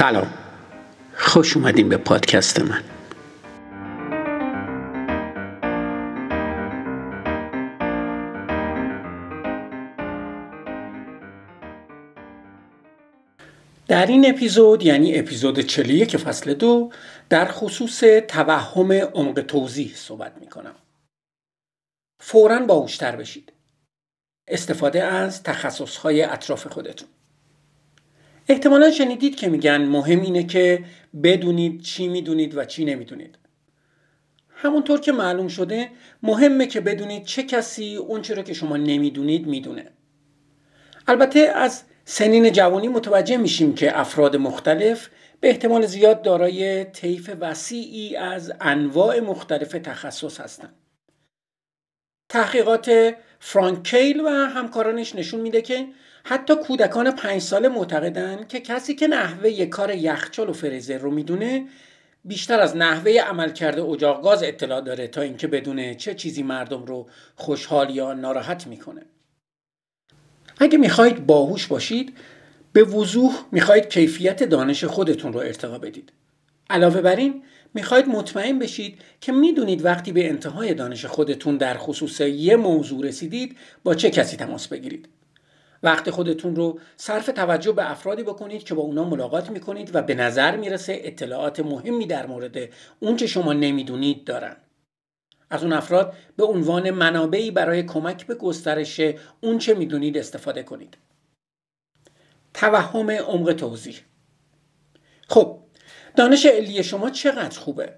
سلام خوش اومدین به پادکست من در این اپیزود یعنی اپیزود 41 فصل دو در خصوص توهم عمق توضیح صحبت می کنم. فورا باوشتر بشید. استفاده از تخصصهای اطراف خودتون. احتمالا شنیدید که میگن مهم اینه که بدونید چی می‌دونید و چی نمی‌دونید. همونطور که معلوم شده مهمه که بدونید چه کسی اون رو که شما نمی‌دونید می‌دونه. البته از سنین جوانی متوجه میشیم که افراد مختلف به احتمال زیاد دارای طیف وسیعی از انواع مختلف تخصص هستند. تحقیقات فرانک کیل و همکارانش نشون میده که حتی کودکان پنج ساله معتقدن که کسی که نحوه کار یخچال و فریزر رو می‌دونه بیشتر از نحوه عملکرد اجاق گاز اطلاع داره تا اینکه بدونه چه چیزی مردم رو خوشحال یا ناراحت می‌کنه. اگه می‌خواید باهوش باشید به وضوح می‌خواید کیفیت دانش خودتون رو ارتقا بدید. علاوه بر این می‌خواید مطمئن بشید که می‌دونید وقتی به انتهای دانش خودتون در خصوص یه موضوع رسیدید با چه کسی تماس بگیرید. وقت خودتون رو صرف توجه به افرادی بکنید که با اونا ملاقات می‌کنید و به نظر می‌رسه اطلاعات مهمی در مورد اون که شما نمی‌دونید دارن. از اون افراد به عنوان منابعی برای کمک به گسترش اون چه می‌دونید استفاده کنید. توهم عمق توضیح خب دانش علی شما چقدر خوبه؟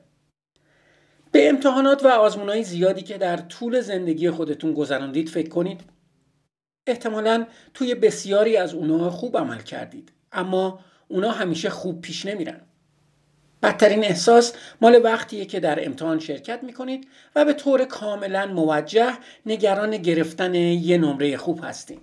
به امتحانات و آزمونهای زیادی که در طول زندگی خودتون گذراندید فکر کنید احتمالا توی بسیاری از اونها خوب عمل کردید اما اونا همیشه خوب پیش نمیرن بدترین احساس مال وقتیه که در امتحان شرکت می‌کنید و به طور کاملا موجه نگران گرفتن یه نمره خوب هستید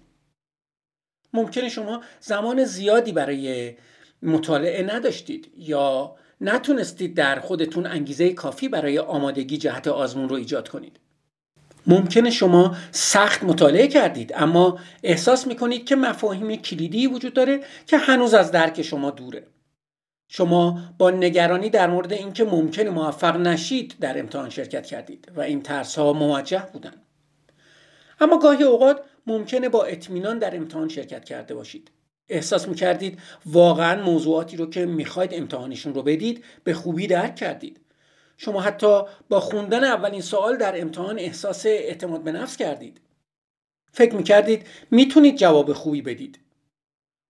ممکنه شما زمان زیادی برای مطالعه نداشتید یا نتونستید در خودتون انگیزه کافی برای آمادگی جهت آزمون رو ایجاد کنید. ممکنه شما سخت مطالعه کردید اما احساس می‌کنید که مفاهیم کلیدی وجود داره که هنوز از درک شما دوره. شما با نگرانی در مورد اینکه ممکنه موفق نشید در امتحان شرکت کردید و این ترس ها موجه بودن. اما گاهی اوقات ممکنه با اطمینان در امتحان شرکت کرده باشید. احساس می‌کردید واقعا موضوعاتی رو که می‌خواید امتحانشون رو بدید به خوبی درک کردید. شما حتی با خوندن اولین سوال در امتحان احساس اعتماد به نفس کردید. فکر می‌کردید می‌تونید جواب خوبی بدید.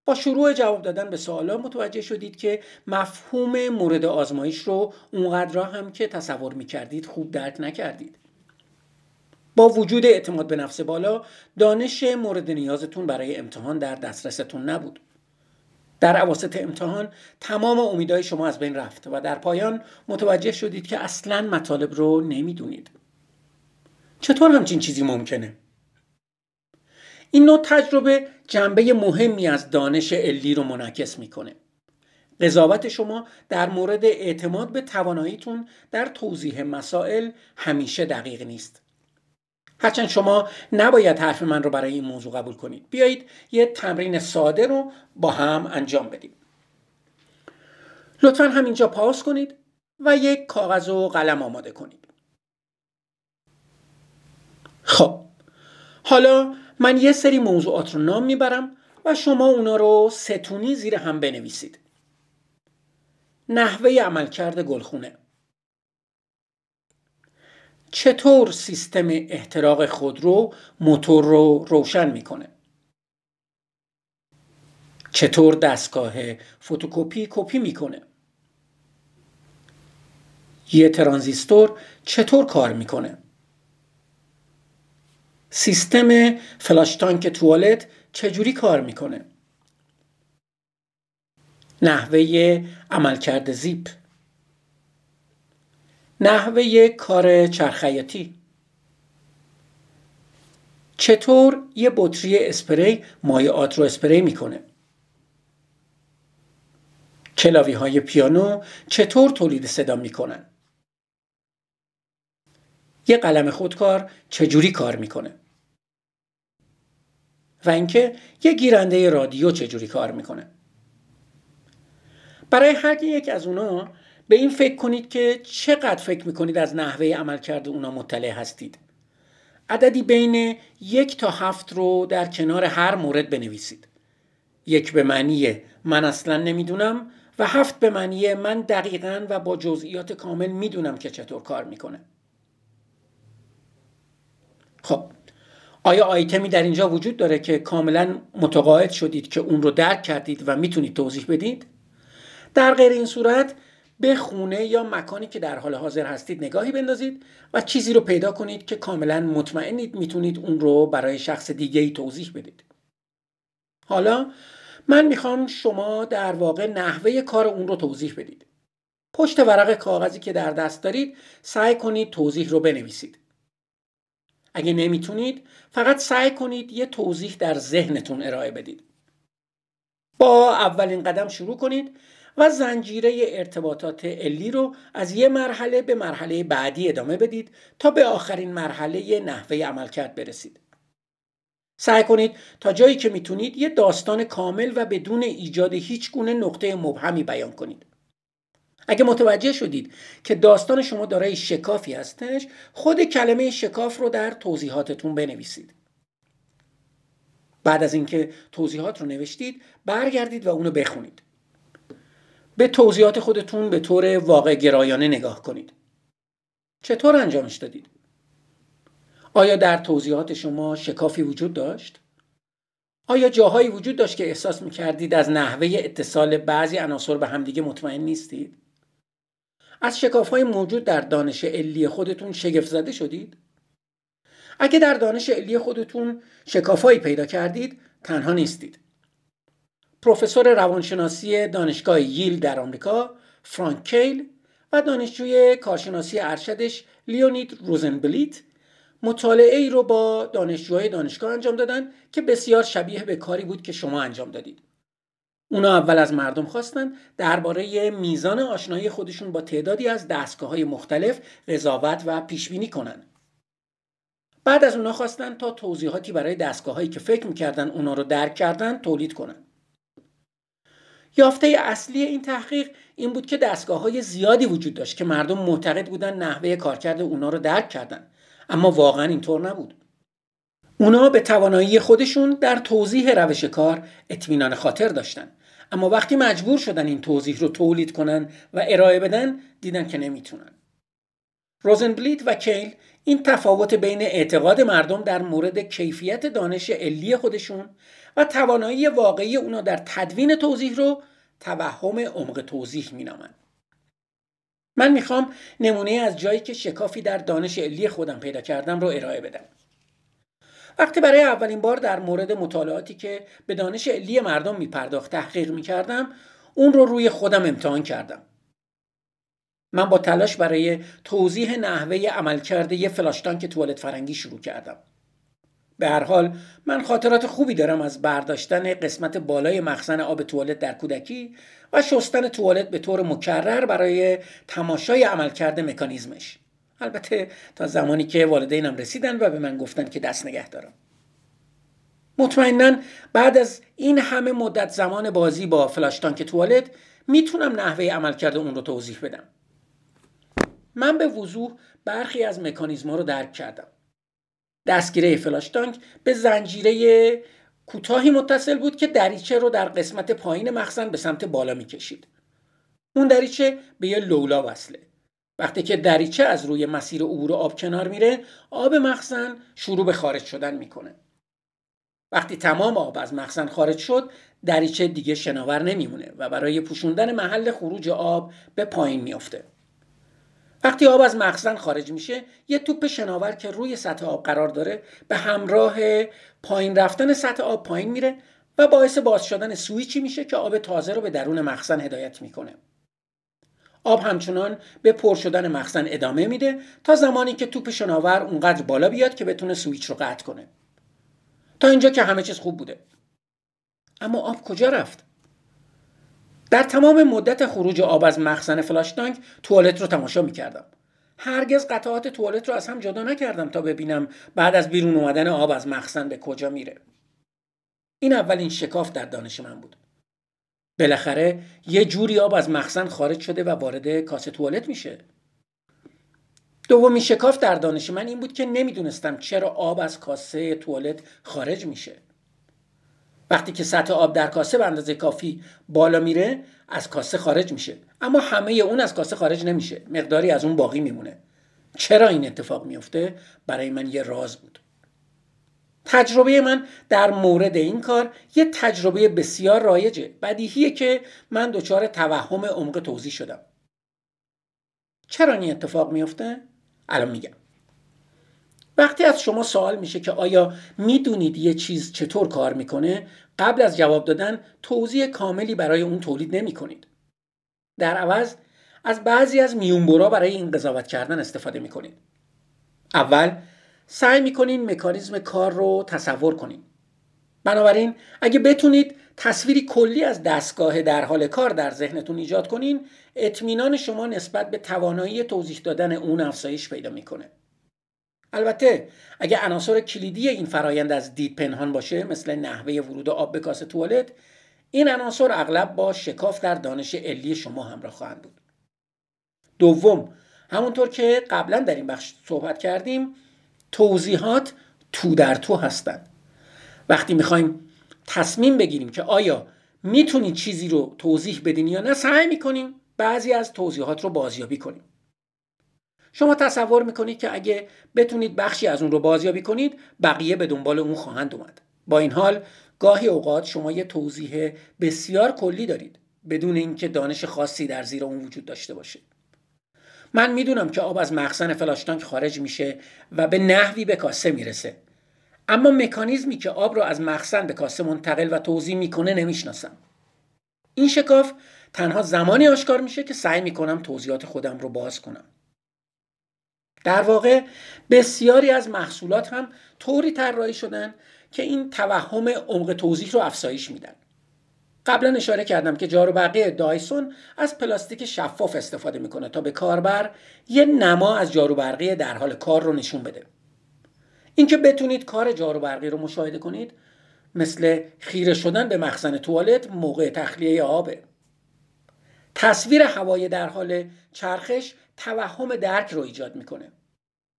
با شروع جواب دادن به سوالا متوجه شدید که مفهوم مورد آزمایش رو اونقدر هم که تصور می‌کردید خوب درک نکردید. با وجود اعتماد به نفس بالا دانش مورد نیازتون برای امتحان در دسترستون نبود در عواسط امتحان تمام امیدهای شما از بین رفت و در پایان متوجه شدید که اصلا مطالب رو نمی‌دونید. چطور همچین چیزی ممکنه؟ این نوع تجربه جنبه مهمی از دانش علی رو منعکس می‌کنه. قضاوت شما در مورد اعتماد به تواناییتون در توضیح مسائل همیشه دقیق نیست. هرچند شما نباید حرف من رو برای این موضوع قبول کنید. بیایید یه تمرین ساده رو با هم انجام بدیم. لطفا همینجا پاس کنید و یک کاغذ و قلم آماده کنید. خب حالا من یه سری موضوعات رو نام می‌برم و شما اونا رو ستونی زیر هم بنویسید. نحوه عملکرد گلخونه. چطور سیستم احتراق خودرو موتور رو روشن می‌کنه؟ چطور دستگاه فتوکپی کپی می‌کنه؟ یه ترانزیستور چطور کار می‌کنه؟ سیستم فلاش تانک توالت چجوری کار می‌کنه؟ نحوه عملکرد زیپ. نحوه کار چرخیاتی چطور یه بطری اسپری مایعات رو اسپری می‌کنه؟ کلاوی های پیانو چطور تولید صدا می‌کنن؟ یه قلم خودکار چجوری کار می‌کنه؟ و اینکه یه گیرنده رادیو چجوری کار می‌کنه؟ برای هر یک از اونا به این فکر کنید که چقدر فکر می‌کنید از نحوه عملکرد اونا مطلع هستید. عددی بین یک تا هفت رو در کنار هر مورد بنویسید. یک به معنی من اصلا نمی‌دونم و هفت به معنی من دقیقا و با جزئیات کامل می‌دونم که چطور کار می‌کنه. خب آیا آیتمی در اینجا وجود داره که کاملا متقاعد شدید که اون رو درک کردید و می‌تونید توضیح بدید؟ در غیر این صورت به خونه یا مکانی که در حال حاضر هستید نگاهی بندازید و چیزی رو پیدا کنید که کاملا مطمئنید می‌تونید اون رو برای شخص دیگه ای توضیح بدید. حالا من می‌خوام شما در واقع نحوه کار اون رو توضیح بدید. پشت ورق کاغذی که در دست دارید سعی کنید توضیح رو بنویسید. اگه نمی‌تونید فقط سعی کنید یه توضیح در ذهنتون ارائه بدید. با اولین قدم شروع کنید و زنجیره ارتباطات علی رو از یه مرحله به مرحله بعدی ادامه بدید تا به آخرین مرحله نحوه عملکرد برسید. سعی کنید تا جایی که می‌تونید یه داستان کامل و بدون ایجاد هیچ گونه نقطه مبهمی بیان کنید. اگه متوجه شدید که داستان شما دارای شکافی هستش خود کلمه شکاف رو در توضیحاتتون بنویسید. بعد از اینکه توضیحات رو نوشتید برگردید و اونو بخونید. به توضیحات خودتون به طور واقع گرایانه نگاه کنید. چطور انجامش دادید؟ آیا در توضیحات شما شکافی وجود داشت؟ آیا جاهایی وجود داشت که احساس می‌کردید از نحوه اتصال بعضی عناصر به همدیگه مطمئن نیستید؟ از شکاف های موجود در دانش علی خودتون شگفت زده شدید؟ اگه در دانش علی خودتون شکافهایی پیدا کردید تنها نیستید. پروفسور روانشناسی دانشگاه ییل در آمریکا فرانک کیل و دانشجوی کارشناسی ارشدش لیونید روزنبلیت مطالعه ای رو با دانشجوهای دانشگاه انجام دادن که بسیار شبیه به کاری بود که شما انجام دادید. اونا اول از مردم خواستن درباره میزان آشنایی خودشون با تعدادی از دستگاه های مختلف قضاوت و پیش بینی کنن. بعد از اونا خواستن تا توضیحاتی برای دستگاه هایی که فکر می‌کردن اونا رو درک کردن تولید کنن. یافته اصلی این تحقیق این بود که دستگاه های زیادی وجود داشت که مردم معتقد بودن نحوه کارکرد اونا رو درک کردن. اما واقعا اینطور نبود. اونا به توانایی خودشون در توضیح روش کار اطمینان خاطر داشتن. اما وقتی مجبور شدن این توضیح رو تولید کنن و ارائه بدن دیدن که نمی‌تونن. روزنبلیت و کیل این تفاوت بین اعتقاد مردم در مورد کیفیت دانش علی خودشون و توانایی واقعی اونا در تدوین توضیح رو توهم عمق توضیح مینامند. من می‌خوام نمونه از جایی که شکافی در دانش علی خودم پیدا کردم رو ارائه بدم. وقتی برای اولین بار در مورد مطالعاتی که به دانش علی مردم میپرداخت تحقیق می‌کردم اون رو روی خودم امتحان کردم. من با تلاش برای توضیح نحوه عملکرد یه فلاشتانک توالت فرنگی شروع کردم. به هر حال من خاطرات خوبی دارم از برداشتن قسمت بالای مخزن آب توالت در کودکی و شستن توالت به طور مکرر برای تماشای عملکرد مکانیزمش. البته تا زمانی که والدینم رسیدن و به من گفتن که دست نگه دارم. مطمئنا بعد از این همه مدت زمان بازی با فلاشتانک توالت می‌تونم نحوه عملکرد اون رو توضیح بدم. من به وضوح برخی از مکانیزما رو درک کردم. دستگیره فلاشتانک به زنجیره کوتاهی متصل بود که دریچه رو در قسمت پایین مخزن به سمت بالا می‌کشید. اون دریچه به یه لولا وصله. وقتی که دریچه از روی مسیر عبور آب کنار میره آب مخزن شروع به خارج شدن می‌کنه. وقتی تمام آب از مخزن خارج شد دریچه دیگه شناور نمیمونه و برای پوشوندن محل خروج آب به پایین میافته. وقتی آب از مخزن خارج میشه یه توپ شناور که روی سطح آب قرار داره به همراه پایین رفتن سطح آب پایین میره و باعث باز شدن سویچی میشه که آب تازه رو به درون مخزن هدایت می‌کنه. آب همچنان به پر شدن مخزن ادامه میده تا زمانی که توپ شناور اونقدر بالا بیاد که بتونه سویچ رو قطع کنه. تا اینجا که همه چیز خوب بوده. اما آب کجا رفت؟ در تمام مدت خروج آب از مخزن فلاش تانک توالت رو تماشا می‌کردم. هرگز قطعات توالت رو از هم جدا نکردم تا ببینم بعد از بیرون اومدن آب از مخزن به کجا میره. این اولین شکاف در دانش من بود. بالاخره یه جوری آب از مخزن خارج شده و وارد کاسه توالت میشه. دومین شکاف در دانش من این بود که نمی‌دونستم چرا آب از کاسه توالت خارج میشه. وقتی که سطح آب در کاسه به اندازه کافی بالا میره از کاسه خارج میشه. اما همه اون از کاسه خارج نمیشه. مقداری از اون باقی میمونه. چرا این اتفاق میفته؟ برای من یه راز بود. تجربه من در مورد این کار یه تجربه بسیار رایجه. بدیهیه که من دچار توهم عمق توضیح شدم. چرا این اتفاق میفته؟ الان میگم. وقتی از شما سوال میشه که آیا می‌دونید یه چیز چطور کار می‌کنه قبل از جواب دادن توضیح کاملی برای اون تولید نمی کنید. در عوض از بعضی از میونبرا برای این قضاوت کردن استفاده می کنید. اول سعی می کنید مکانیزم کار رو تصور کنید. بنابراین اگه بتونید تصویری کلی از دستگاه در حال کار در ذهنتون ایجاد کنین اطمینان شما نسبت به توانایی توضیح دادن اون افزایش پیدا می‌کنه البته اگه عناصر کلیدی این فرایند از دید پنهان باشه مثل نحوه ورود آب به کاسه توالت این عناصر اغلب با شکاف در دانش علی شما همراه خواهند بود. دوم همونطور که قبلا در این بخش صحبت کردیم توضیحات تو در تو هستند. وقتی می‌خوایم تصمیم بگیریم که آیا می‌تونید چیزی رو توضیح بدین یا نه سعی می‌کنیم بعضی از توضیحات رو بازیابی کنیم. شما تصور می‌کنید که اگه بتونید بخشی از اون رو بازیابی کنید بقیه به دنبال اون خواهند اومد. با این حال گاهی اوقات شما یه توضیح بسیار کلی دارید بدون اینکه دانش خاصی در زیر اون وجود داشته باشه. من می‌دونم که آب از مخزن فلاشتانک خارج میشه و به نحوی به کاسه می‌رسه. اما مکانیزمی که آب رو از مخزن به کاسه منتقل و توضیح می‌کنه نمی‌شناسم. این شکاف تنها زمانی آشکار میشه که سعی می‌کنم توضیحات خودم رو باز کنم. در واقع بسیاری از محصولات هم طوری طراحی شدن که این توهم عمق توضیح رو افزایش میدن. قبلا اشاره کردم که جاروبرقی دایسون از پلاستیک شفاف استفاده می‌کنه تا به کاربر یه نما از جاروبرقی در حال کار رو نشون بده. اینکه بتونید کار جاروبرقی رو مشاهده کنید مثل خیره شدن به مخزن توالت موقع تخلیه آبه تصویر هوای در حال چرخش توهم درک رو ایجاد می‌کنه.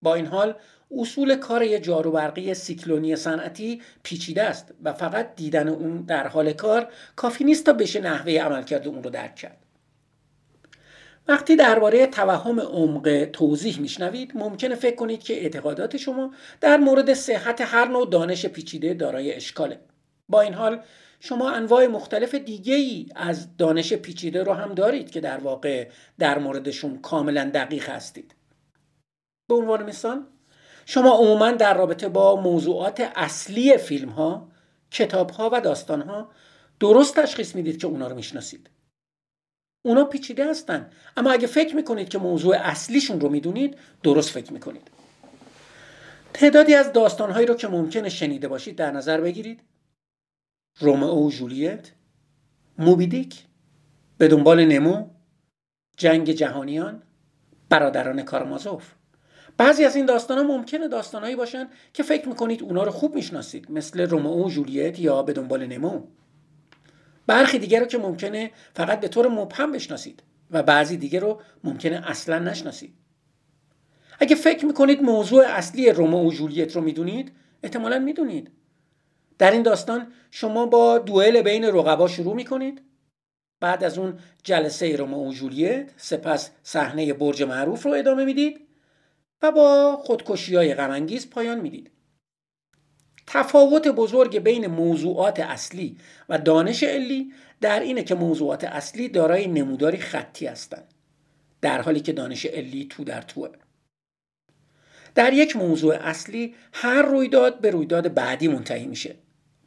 با این حال اصول کار یه جاروبرقی سیکلونی صنعتی پیچیده است و فقط دیدن اون در حال کار کافی نیست تا بشه نحوه عملکرد اون رو درک کرد. وقتی درباره توهم عمق توضیح میشنوید ممکنه فکر کنید که اعتقادات شما در مورد صحت هر نوع دانش پیچیده دارای اشکاله. با این حال شما انواع مختلف دیگه ای از دانش پیچیده رو هم دارید که در واقع در موردشون کاملا دقیق هستید. به عنوان مثال شما عموما در رابطه با موضوعات اصلی فیلم ها کتاب ها و داستان ها درست تشخیص می‌دید که اونا رو می‌شناسید. اونا پیچیده هستن اما اگه فکر می‌کنید که موضوع اصلیشون رو می‌دونید درست فکر می‌کنید. تعدادی از داستانهایی رو که ممکنه شنیده باشید در نظر بگیرید. رومئو و جولیت موبیدیک به دنبال نمو جنگ جهانیان برادران کارمازوف بعضی از این داستان ها ممکنه داستانهایی باشن که فکر می‌کنید اونا رو خوب می‌شناسید مثل رومئو و جولیت یا به دنبال نمو. برخی دیگر رو که ممکنه فقط به طور مبهم بشناسید و بعضی دیگه رو ممکنه اصلا نشناسید. اگه فکر می‌کنید موضوع اصلی رومئو و جولیت رو می‌دونید احتمالا می‌دونید در این داستان شما با دوئل بین رقبا شروع می‌کنید. بعد از اون جلسه رومئو و جولیت سپس صحنه برج معروف رو ادامه می‌دید و با خودکشی های غمانگیز پایان می‌دید. تفاوت بزرگ بین موضوعات اصلی و دانش علی در اینه که موضوعات اصلی دارای نموداری خطی هستند در حالی که دانش علی تو در توه. در یک موضوع اصلی هر رویداد به رویداد بعدی منتهی میشه.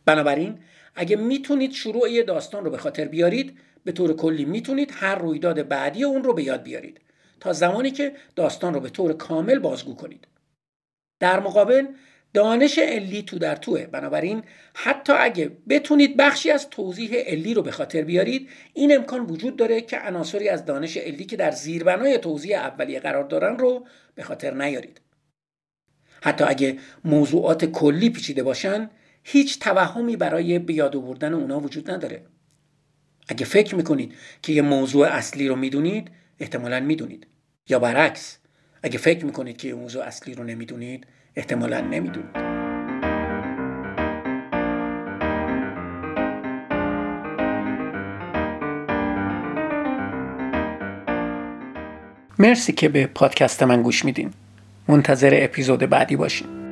بنابراین اگه می‌تونید شروع یه داستان رو به خاطر بیارید به طور کلی می‌تونید هر رویداد بعدی اون رو به یاد بیارید تا زمانی که داستان رو به طور کامل بازگو کنید. در مقابل دانش علی تو در توه. بنابراین حتی اگه بتونید بخشی از توضیح علی رو به خاطر بیارید این امکان وجود داره که عناصری از دانش علی که در زیربنای توضیح اولیه قرار دارن رو به خاطر نیارید. حتی اگه موضوعات کلی پیچیده باشن هیچ توهمی برای بیاد آوردن اونا وجود نداره. اگه فکر می‌کنید که یه موضوع اصلی رو می‌دونید احتمالا می‌دونید. یا برعکس اگه فکر می‌کنید که یه موضوع اصلی رو نمی‌دونید احتمالا نمی‌دونید. مرسی که به پادکست من گوش میدین. منتظر اپیزود بعدی باشین.